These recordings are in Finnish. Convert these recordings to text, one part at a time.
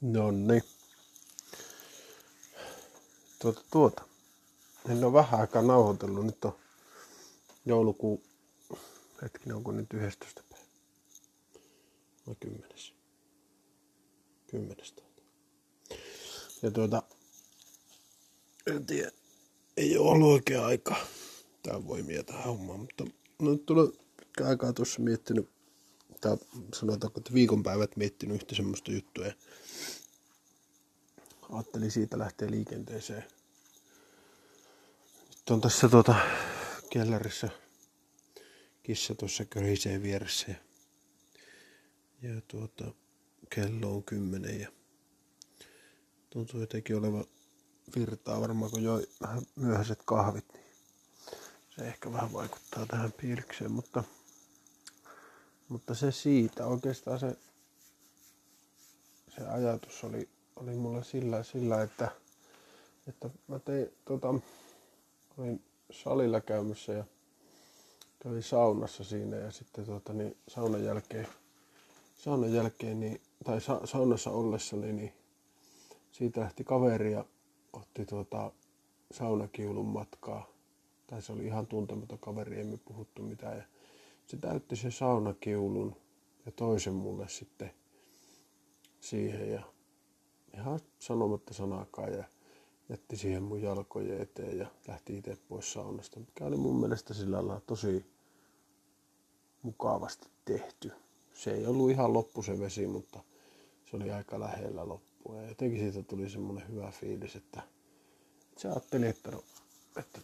No niin. Tuota, tuota. En ole vähän aikaa nauhoitellut. Nyt on joulukuu. Hetkinen, onko nyt 11 päivä? Vai 10? 10. Ja tuota, en tiedä, ei ole ollut oikea aika. Tää voi mietää hommaa, mutta no, nyt tulee aikaa tuossa miettinyt, tai sanotaanko, että viikonpäivät miettinyt yhtä semmoista juttua. Ja ajattelin siitä lähteä liikenteeseen. Nyt on tässä tuota kellarissa kissa tuossa köhisee vieressä ja, ja tuota, kello on kymmenen ja tuntuu jotenkin olevan virtaa varmaan kun joi vähän myöhäiset kahvit, niin se ehkä vähän vaikuttaa tähän piirikseen, mutta, mutta se siitä oikeastaan se, se ajatus oli oli mulla sillä, sillä että, että mä tein, tota, olin salilla käymässä ja kävin saunassa siinä ja sitten tota, niin saunan jälkeen, saunan jälkeen niin, tai sa, saunassa ollessani, niin siitä lähti kaveri ja otti tuota, saunakiulun matkaa. Tai se oli ihan tuntematon kaveri, emme puhuttu mitään. Ja se täytti se saunakiulun ja toisen mulle sitten siihen. Ja ihan sanomatta sanakaan ja jätti siihen mun jalkojen eteen ja lähti itse pois saunasta, mikä oli mun mielestä sillä lailla tosi mukavasti tehty. Se ei ollut ihan loppu se vesi, mutta se oli aika lähellä loppua. Ja jotenkin siitä tuli semmoinen hyvä fiilis, että se ajatteli, että, että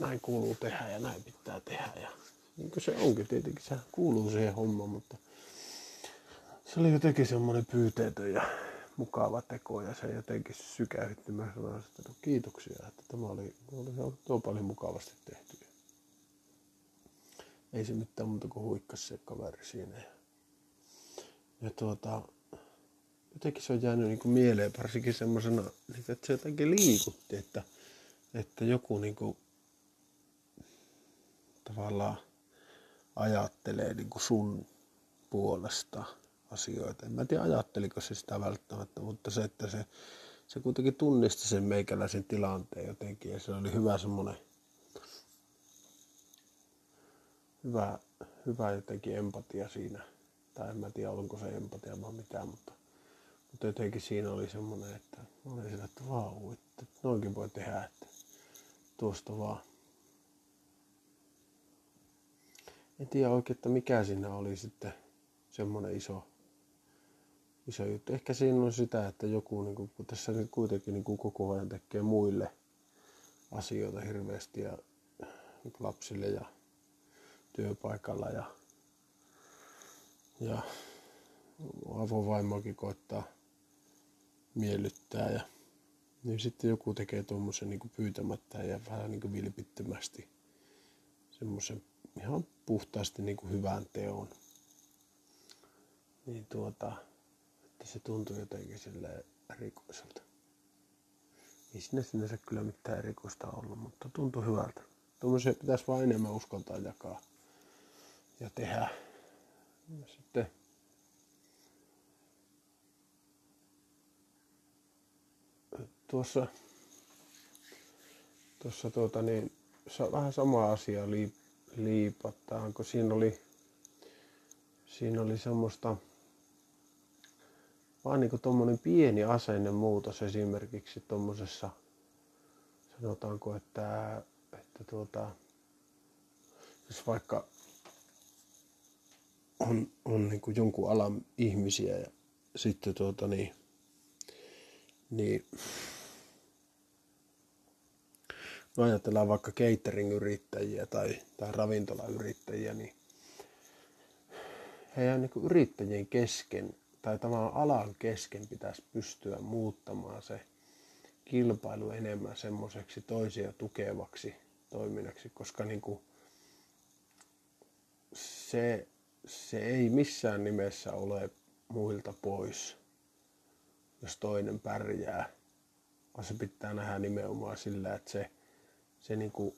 näin kuuluu tehdä ja näin pitää tehdä. Ja niin kuin se onkin, tietenkin se kuuluu siihen hommaan, mutta se oli jotenkin semmoinen pyyteetön ja mukava teko ja se jotenkin sykäytti. Mä sanoin, että no, kiitoksia, että tämä oli, oli tuo paljon mukavasti tehty. Ei se mitään muuta kuin huikkas se kaveri siinä. Ja, ja tuota, jotenkin se on jäänyt niin kuin mieleen varsinkin semmoisena, että se jotenkin liikutti, että, että joku niin kuin, tavallaan ajattelee niin kuin sun puolesta asioita. En mä tiedä ajatteliko se sitä välttämättä, mutta se, että se, se kuitenkin tunnisti sen meikäläisen tilanteen jotenkin ja se oli hyvä semmoinen hyvä, hyvä jotenkin empatia siinä. Tai en mä tiedä, onko se empatia vai mitään, mutta, mutta jotenkin siinä oli semmoinen, että mä olin sillä, että vau, että noinkin voi tehdä, että tuosta vaan. En tiedä oikein, että mikä siinä oli sitten semmoinen iso iso juttu. Ehkä siinä on sitä, että joku, niin kuin, kun tässä nyt kuitenkin niin kuin koko ajan tekee muille asioita hirveästi ja niin lapsille ja työpaikalla ja, ja avovaimoakin koittaa miellyttää ja niin sitten joku tekee tuommoisen niin pyytämättä ja vähän niin kuin vilpittömästi semmoisen ihan puhtaasti niin kuin hyvän teon. Niin tuota, että se tuntui jotenkin sille erikoiselta. Ei sinne sinänsä kyllä mitään erikoista ollut, mutta tuntui hyvältä. Tuommoisia pitäisi vain enemmän uskaltaa jakaa ja tehdä. Ja sitten tuossa, tuossa tuota niin, vähän sama asia liipataan, kun siinä oli, siinä oli semmoista, vaan niin tuommoinen pieni asennemuutos esimerkiksi tuommoisessa, sanotaanko, että, että tuota, jos vaikka on, on niin kuin jonkun alan ihmisiä ja sitten tuota niin, niin no ajatellaan vaikka catering-yrittäjiä tai, tai ravintolayrittäjiä, niin heidän niin yrittäjien kesken tai tavallaan alan kesken pitäisi pystyä muuttamaan se kilpailu enemmän semmoiseksi toisia tukevaksi toiminnaksi, koska niin kuin se, se ei missään nimessä ole muilta pois, jos toinen pärjää, vaan se pitää nähdä nimenomaan sillä, että se, se niin kuin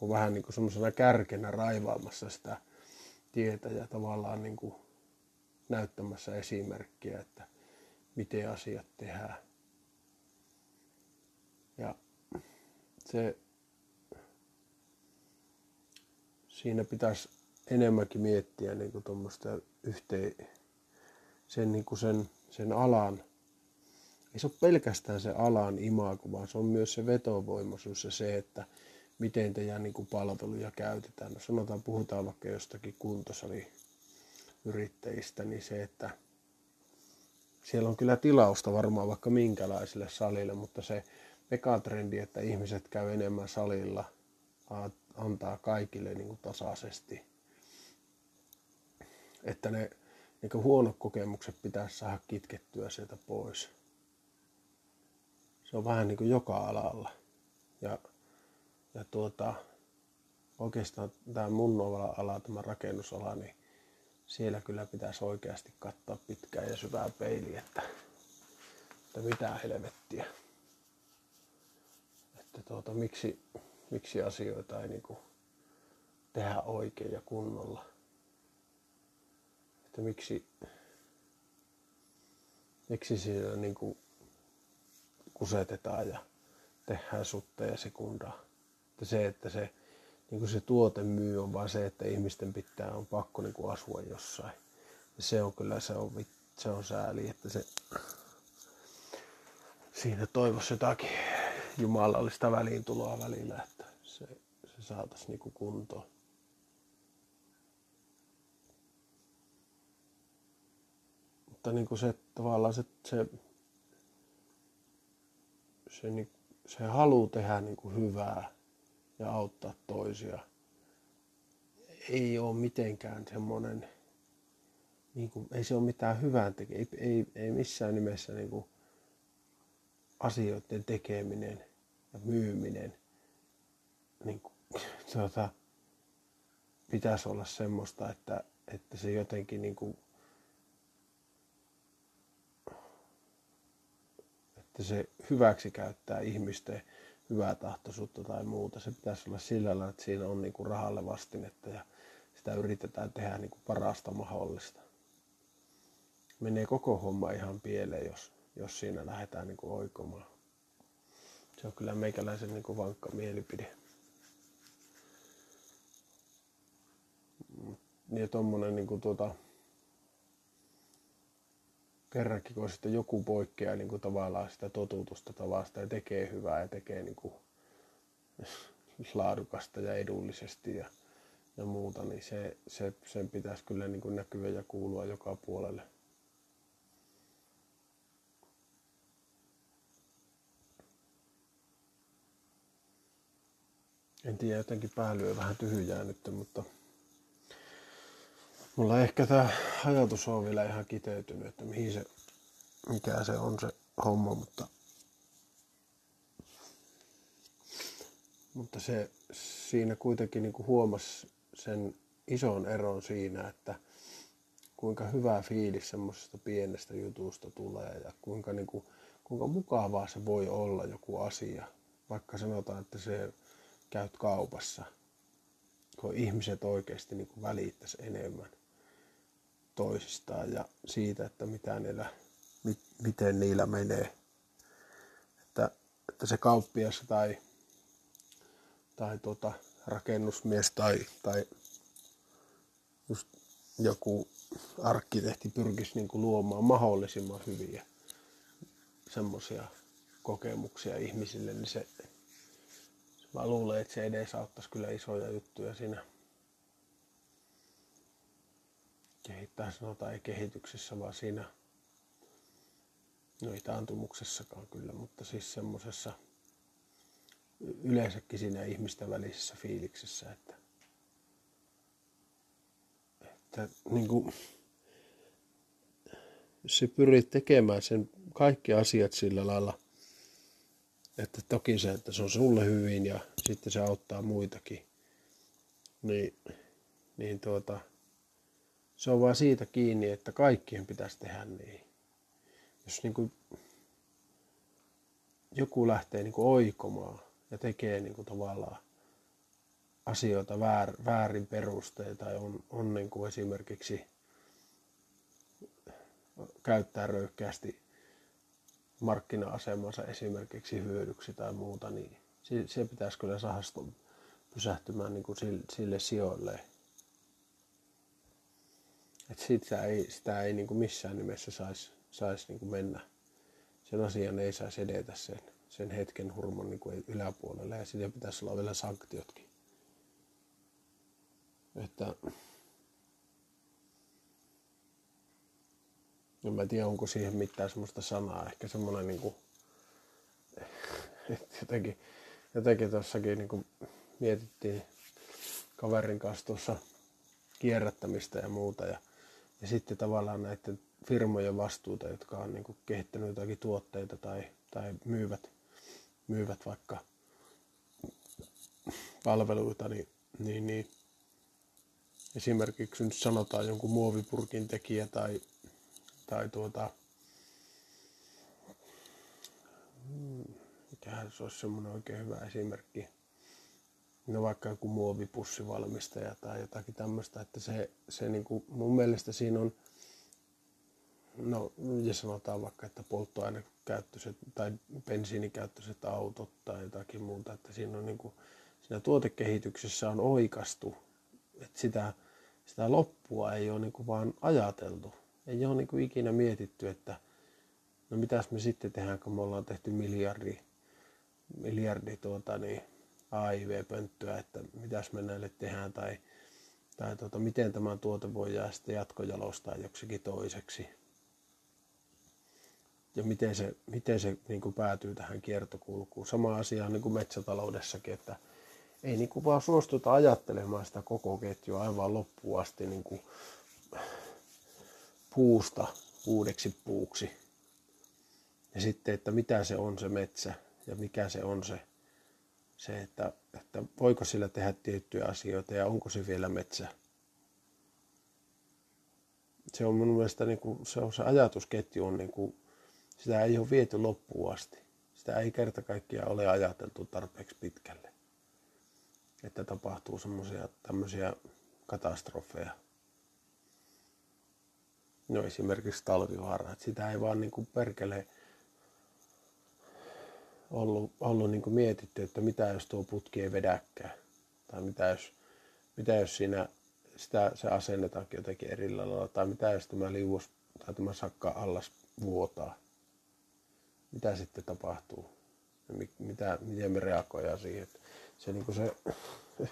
on vähän niin kuin semmoisena kärkenä raivaamassa sitä tietä ja tavallaan niin kuin näyttämässä esimerkkiä, että miten asiat tehdään. Ja se, siinä pitäisi enemmänkin miettiä niin kuin yhteen, sen, niin kuin sen, sen alan, ei se ole pelkästään se alan imago, vaan se on myös se vetovoimaisuus ja se, että miten teidän niin kuin palveluja käytetään. No sanotaan, puhutaan vaikka jostakin kuntosali-yrittäjistä, niin se, että siellä on kyllä tilausta varmaan vaikka minkälaiselle salille, mutta se megatrendi, että ihmiset käy enemmän salilla, antaa kaikille niin kuin tasaisesti. Että ne niin huonot kokemukset pitäisi saada kitkettyä sieltä pois. Se on vähän niin kuin joka alalla. Ja ja tuota, oikeastaan tämä mun ala, tämä rakennusala, niin siellä kyllä pitäisi oikeasti katsoa pitkään ja syvää peiliä, että, että mitä helvettiä. Että tuota, miksi, miksi asioita ei niinku tehdä oikein ja kunnolla. Että miksi, miksi siellä niinku kusetetaan ja tehdään sutta ja sekundaa. Että se, että se, niin kuin se tuote myy on vaan se, että ihmisten pitää, on pakko niin kuin asua jossain. Ja se on kyllä, se on, se on sääli, että se siinä toivossa jotakin jumalallista väliintuloa välillä, että se, se saataisiin niin kuin kuntoon. Mutta niin kuin se tavallaan se, se, se, niin, se halu tehdä niin kuin hyvää ja auttaa toisia. Ei ole mitenkään semmoinen, niin kuin, ei se ole mitään hyvää tekee, ei, ei, ei missään nimessä niin kuin, asioiden tekeminen ja myyminen niin kuin, tuota, pitäisi olla semmoista, että, että se jotenkin niin kuin, että se hyväksi käyttää ihmisten hyvää tahtoisuutta tai muuta. Se pitäisi olla sillä lailla, että siinä on niin kuin rahalle vastinetta ja sitä yritetään tehdä niin kuin parasta mahdollista. Menee koko homma ihan pieleen, jos, jos siinä lähdetään niin kuin oikomaan. Se on kyllä meikäläisen niin kuin vankka mielipide. Niin tuommoinen niin tuota, kerrankin, kun sitten joku poikkeaa niin kuin tavallaan sitä totutusta tavasta ja tekee hyvää ja tekee niin kuin laadukasta ja edullisesti ja, ja muuta, niin se, se, sen pitäisi kyllä niin kuin näkyä ja kuulua joka puolelle. En tiedä, jotenkin pää lyö vähän tyhjää nyt, mutta Mulla ehkä tämä ajatus on vielä ihan kiteytynyt, että mihin se, mikä se on se homma, mutta, mutta se, siinä kuitenkin niin kuin huomasi sen ison eron siinä, että kuinka hyvä fiilis semmoisesta pienestä jutusta tulee ja kuinka, niin kuin, kuinka mukavaa se voi olla joku asia. Vaikka sanotaan, että se käyt kaupassa, kun ihmiset oikeasti niin välittäisi enemmän toisistaan ja siitä, että mitä niillä, mit, miten niillä menee. Että, että se kauppias tai, tai tuota, rakennusmies tai, tai just joku arkkitehti pyrkisi niin kuin luomaan mahdollisimman hyviä semmoisia kokemuksia ihmisille, niin se, mä luulen, että se edesauttaisi kyllä isoja juttuja siinä kehittää, sanotaan ei kehityksessä, vaan siinä, no ei taantumuksessakaan kyllä, mutta siis semmoisessa yleensäkin siinä ihmisten välisessä fiiliksessä, että, että niin kuin, se pyrit tekemään sen kaikki asiat sillä lailla, että toki se, että se on sulle hyvin ja sitten se auttaa muitakin, niin, niin tuota, se on vaan siitä kiinni, että kaikkien pitäisi tehdä niin. Jos niin kuin joku lähtee niin kuin oikomaan ja tekee niin kuin tavallaan asioita väär, väärin perustein tai on, on niin kuin esimerkiksi käyttää röyhkeästi markkina-asemansa esimerkiksi hyödyksi tai muuta, niin se, se pitäisi kyllä saada pysähtymään niin kuin sille sijoille. Et sitä ei, sitä ei niin kuin missään nimessä saisi sais niin mennä. Sen asian ei saisi edetä sen, sen hetken hurmon niin kuin yläpuolelle ja siitä pitäisi olla vielä sanktiotkin. Että en mä tiedä, onko siihen mitään semmoista sanaa. Ehkä semmoinen niin kuin, että jotenkin, jotenkin tuossakin niin mietittiin kaverin kanssa tuossa kierrättämistä ja muuta. Ja, ja sitten tavallaan näiden firmojen vastuuta, jotka on niin kehittänyt jotakin tuotteita tai, tai myyvät, myyvät vaikka palveluita, niin, niin, niin esimerkiksi nyt sanotaan jonkun muovipurkin tekijä tai, tai tuota, mikähän se olisi semmoinen oikein hyvä esimerkki. No vaikka joku muovipussivalmistaja tai jotakin tämmöistä, että se, se niin kuin, mun mielestä siinä on, no ja sanotaan vaikka, että polttoainekäyttöiset tai bensiinikäyttöiset autot tai jotakin muuta, että siinä on niin kuin, siinä tuotekehityksessä on oikastu, että sitä, sitä loppua ei ole niin kuin vaan ajateltu. Ei ole niin kuin ikinä mietitty, että no mitäs me sitten tehdään, kun me ollaan tehty miljardi, miljardi tuota niin, AIV-pönttöä, että mitäs me näille tehdään tai, tai tuota, miten tämä tuote voi jää sitten jatkojalostaa joksikin toiseksi. Ja miten se, miten se niin kuin päätyy tähän kiertokulkuun. Sama asia on niin metsätaloudessakin, että ei niin kuin vaan suostuta ajattelemaan sitä koko ketjua aivan loppuun asti niin kuin puusta uudeksi puuksi. Ja sitten, että mitä se on se metsä ja mikä se on se se, että, että voiko sillä tehdä tiettyjä asioita ja onko se vielä metsä. Se on mun mielestä niin kuin, se, on se ajatusketju on niin kuin, sitä ei ole viety loppuun asti. Sitä ei kerta kaikkiaan ole ajateltu tarpeeksi pitkälle. Että tapahtuu semmoisia tämmöisiä katastrofeja. No esimerkiksi talvivaara, sitä ei vaan niin kuin perkele ollut, ollut niin kuin mietitty, että mitä jos tuo putki ei vedäkään. Tai mitä jos, mitä jos siinä sitä, se asennetaankin jotenkin eri lailla. Tai mitä jos tämä liuos tai tämä sakka allas vuotaa. Mitä sitten tapahtuu? Ja mitä, miten me reagoidaan siihen. Se, niin kuin se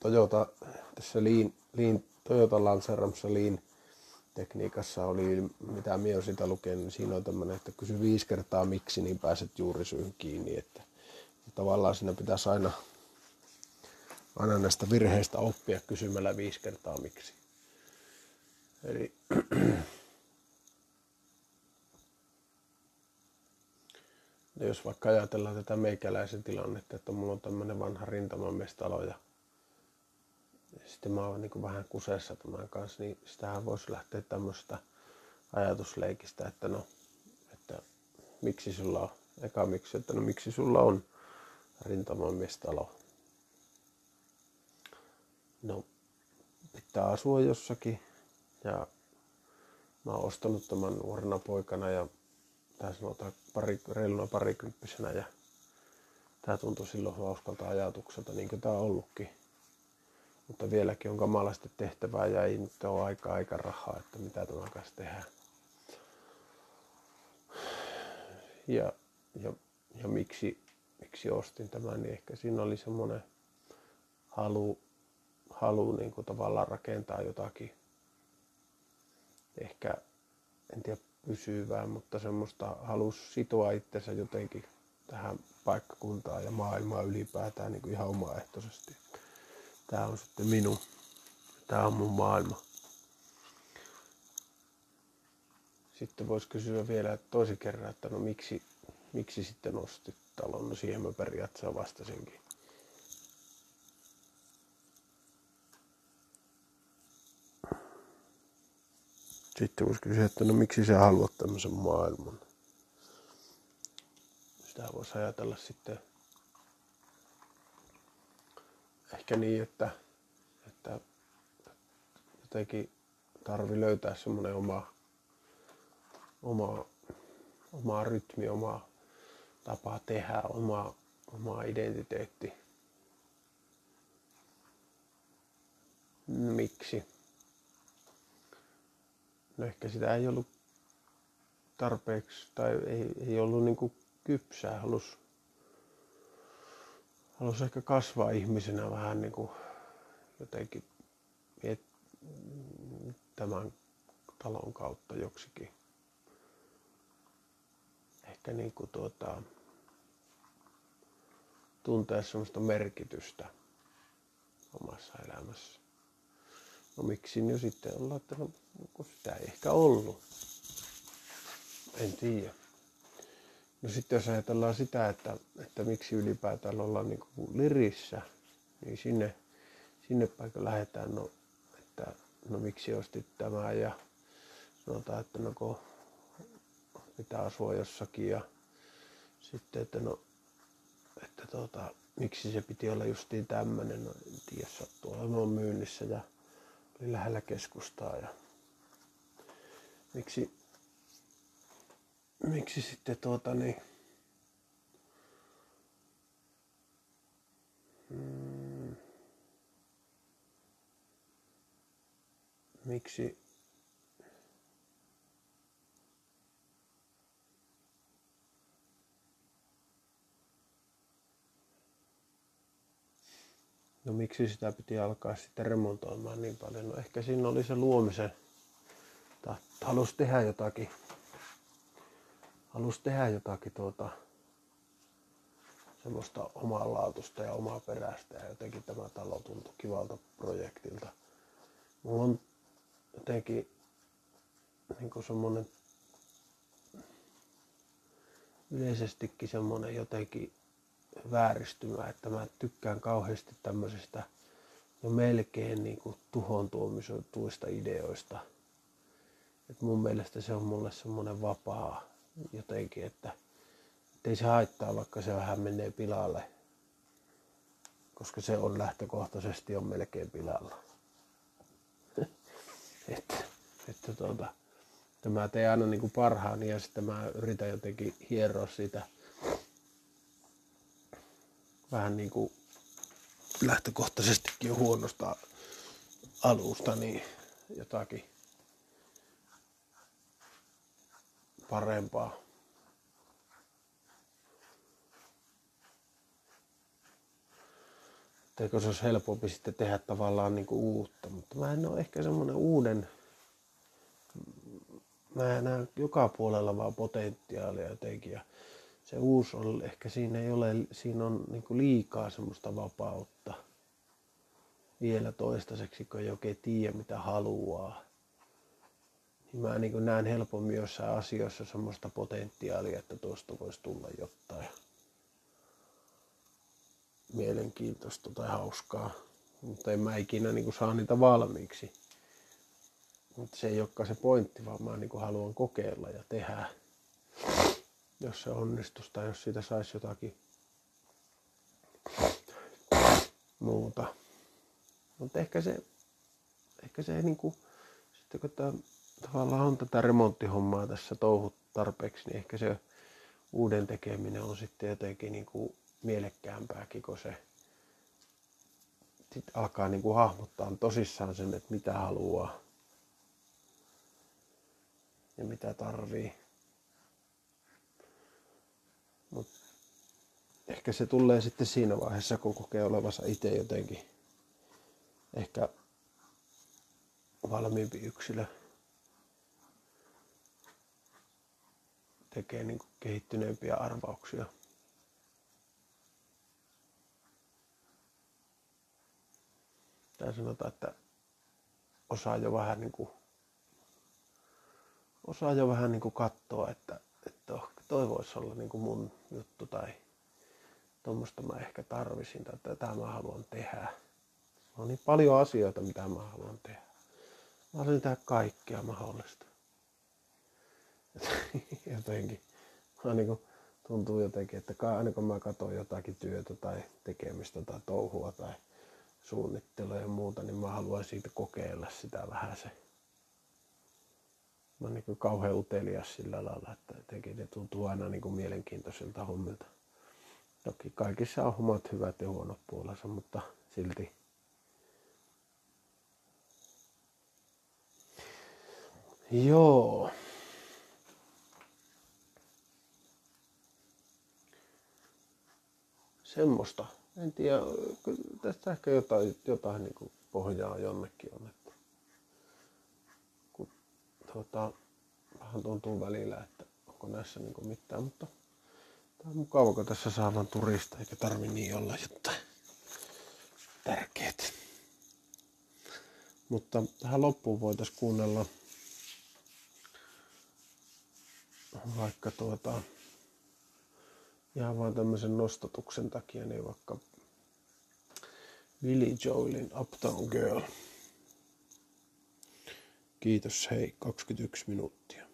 Toyota, tässä Lean, Lean, Toyota lanseeramassa Lean tekniikassa oli, mitä minä olen sitä lukenut, niin siinä on tämmöinen, että kysy viisi kertaa miksi, niin pääset juuri syyn kiinni. Että tavallaan siinä pitäisi aina, aina näistä virheistä oppia kysymällä viisi kertaa miksi. Eli jos vaikka ajatellaan tätä meikäläisen tilannetta, että mulla on tämmöinen vanha rintamamestalo ja sitten mä oon niin vähän kuseessa tämän kanssa, niin sitähän voisi lähteä tämmöistä ajatusleikistä, että no, että miksi sulla on, eka miksi, että no miksi sulla on rintamamiestalo. No, pitää asua jossakin ja mä oon ostanut tämän nuorena poikana ja tää sanotaan pari, reiluna parikymppisenä ja tää tuntui silloin hauskalta ajatukselta, niin kuin tää on ollutkin mutta vieläkin on kamalasti tehtävää ja ei nyt ole aika aika rahaa, että mitä tämän kanssa tehdään. Ja, ja, ja miksi, miksi ostin tämän, niin ehkä siinä oli semmoinen halu, halu niin kuin tavallaan rakentaa jotakin, ehkä en tiedä pysyvää, mutta semmoista halus sitoa itsensä jotenkin tähän paikkakuntaan ja maailmaan ylipäätään niin kuin ihan omaehtoisesti. Tää on sitten minun. Tää on mun maailma. Sitten voisi kysyä vielä tosi kerran, että no miksi, miksi sitten ostit talon? No siihen mä periaatteessa vastasinkin. Sitten voisi kysyä, että no miksi sä haluat tämmöisen maailman? Sitä voisi ajatella sitten ehkä niin, että, että jotenkin tarvi löytää semmoinen oma oma, oma rytmi, oma tapa tehdä, oma, oma identiteetti. Miksi? No ehkä sitä ei ollut tarpeeksi tai ei, ei ollut niin kypsää. Halus, halus ehkä kasvaa ihmisenä vähän niin kuin jotenkin tämän talon kautta joksikin. Ehkä niin kuin tuota, tuntea sellaista merkitystä omassa elämässä. No miksi nyt sitten olla, että no, sitä ei ehkä ollut. En tiedä. No sitten jos ajatellaan sitä, että, että miksi ylipäätään ollaan niin kuin lirissä, niin sinne, sinne paikka lähdetään, no, että no miksi ostit tämä ja sanotaan, että no kun pitää asua jossakin ja sitten, että no, että tuota, miksi se piti olla justiin tämmöinen, no en tiedä, sattuu olemaan myynnissä ja oli lähellä keskustaa ja miksi, miksi sitten tuota niin, mm, miksi No miksi sitä piti alkaa sitten remontoimaan niin paljon? No ehkä siinä oli se luomisen tahto. Halusi tehdä jotakin. Halusi tehdä jotakin tuota, semmoista omanlaatusta ja omaa perästä ja jotenkin tämä talo tuntui kivalta projektilta. Mulla on jotenkin niin semmoinen yleisestikin semmoinen jotenkin vääristymä, että mä tykkään kauheasti tämmöisestä jo melkein niin kuin tuhon tuomisuista ideoista. Et mun mielestä se on mulle semmoinen vapaa jotenkin, että ei se haittaa, vaikka se vähän menee pilalle, koska se on lähtökohtaisesti on melkein pilalla. että, että tuota, että mä teen aina niin kuin parhaani ja sitten mä yritän jotenkin hieroa sitä vähän niin kuin lähtökohtaisestikin huonosta alusta, niin jotakin parempaa. Eikö se olisi helpompi sitten tehdä tavallaan niin kuin uutta, mutta mä en ole ehkä semmoinen uuden, mä näen joka puolella vaan potentiaalia jotenkin ja se uusi on, ehkä siinä ei ole, siinä on niin liikaa semmoista vapautta vielä toistaiseksi, kun ei oikein tiedä mitä haluaa. Niin mä niin näen helpommin jossain asioissa semmoista potentiaalia, että tuosta voisi tulla jotain mielenkiintoista tai hauskaa. Mutta en mä ikinä niin saa niitä valmiiksi. Mutta se ei olekaan se pointti, vaan mä niin haluan kokeilla ja tehdä jos se onnistuisi tai jos siitä saisi jotakin muuta. Mutta ehkä se, ehkä se ei niinku, sitten kun tämä tavallaan on tätä remonttihommaa tässä touhut tarpeeksi, niin ehkä se uuden tekeminen on sitten jotenkin niinku mielekkäämpääkin, kun se sitten alkaa niinku hahmottaa tosissaan sen, että mitä haluaa ja mitä tarvii. Mut ehkä se tulee sitten siinä vaiheessa, kun kokee olevansa itse jotenkin ehkä valmiimpi yksilö. Tekee niin kehittyneempiä arvauksia. Tai sanotaan, että osaa jo vähän niin kuin, osaa jo vähän niin kuin katsoa, että, että toi voisi olla niin kuin mun juttu tai tuommoista mä ehkä tarvisin tai tätä mä haluan tehdä. On niin paljon asioita, mitä mä haluan tehdä. Mä haluan tehdä kaikkea mahdollista. jotenkin. Mä niin kuin, tuntuu jotenkin, että aina kun mä katson jotakin työtä tai tekemistä tai touhua tai suunnittelua ja muuta, niin mä haluan siitä kokeilla sitä vähän se. mä oon niin kauhean utelias sillä lailla, että jotenkin ne tuntuu aina niin kuin mielenkiintoisilta hommilta. Toki kaikissa on omat hyvät ja huonot puolensa, mutta silti. Joo. Semmoista. En tiedä, tästä ehkä jotain, jotain niin kuin pohjaa jonnekin on. Että kun, tuota, vähän tuntuu välillä, että onko näissä niin kuin mitään, mutta Tämä on mukava, kun tässä saavan turista, eikä tarvi niin olla jotain tärkeät. Mutta tähän loppuun voitaisiin kuunnella vaikka tuota, ihan vain tämmöisen nostatuksen takia, niin vaikka Billy Joelin Uptown Girl. Kiitos, hei, 21 minuuttia.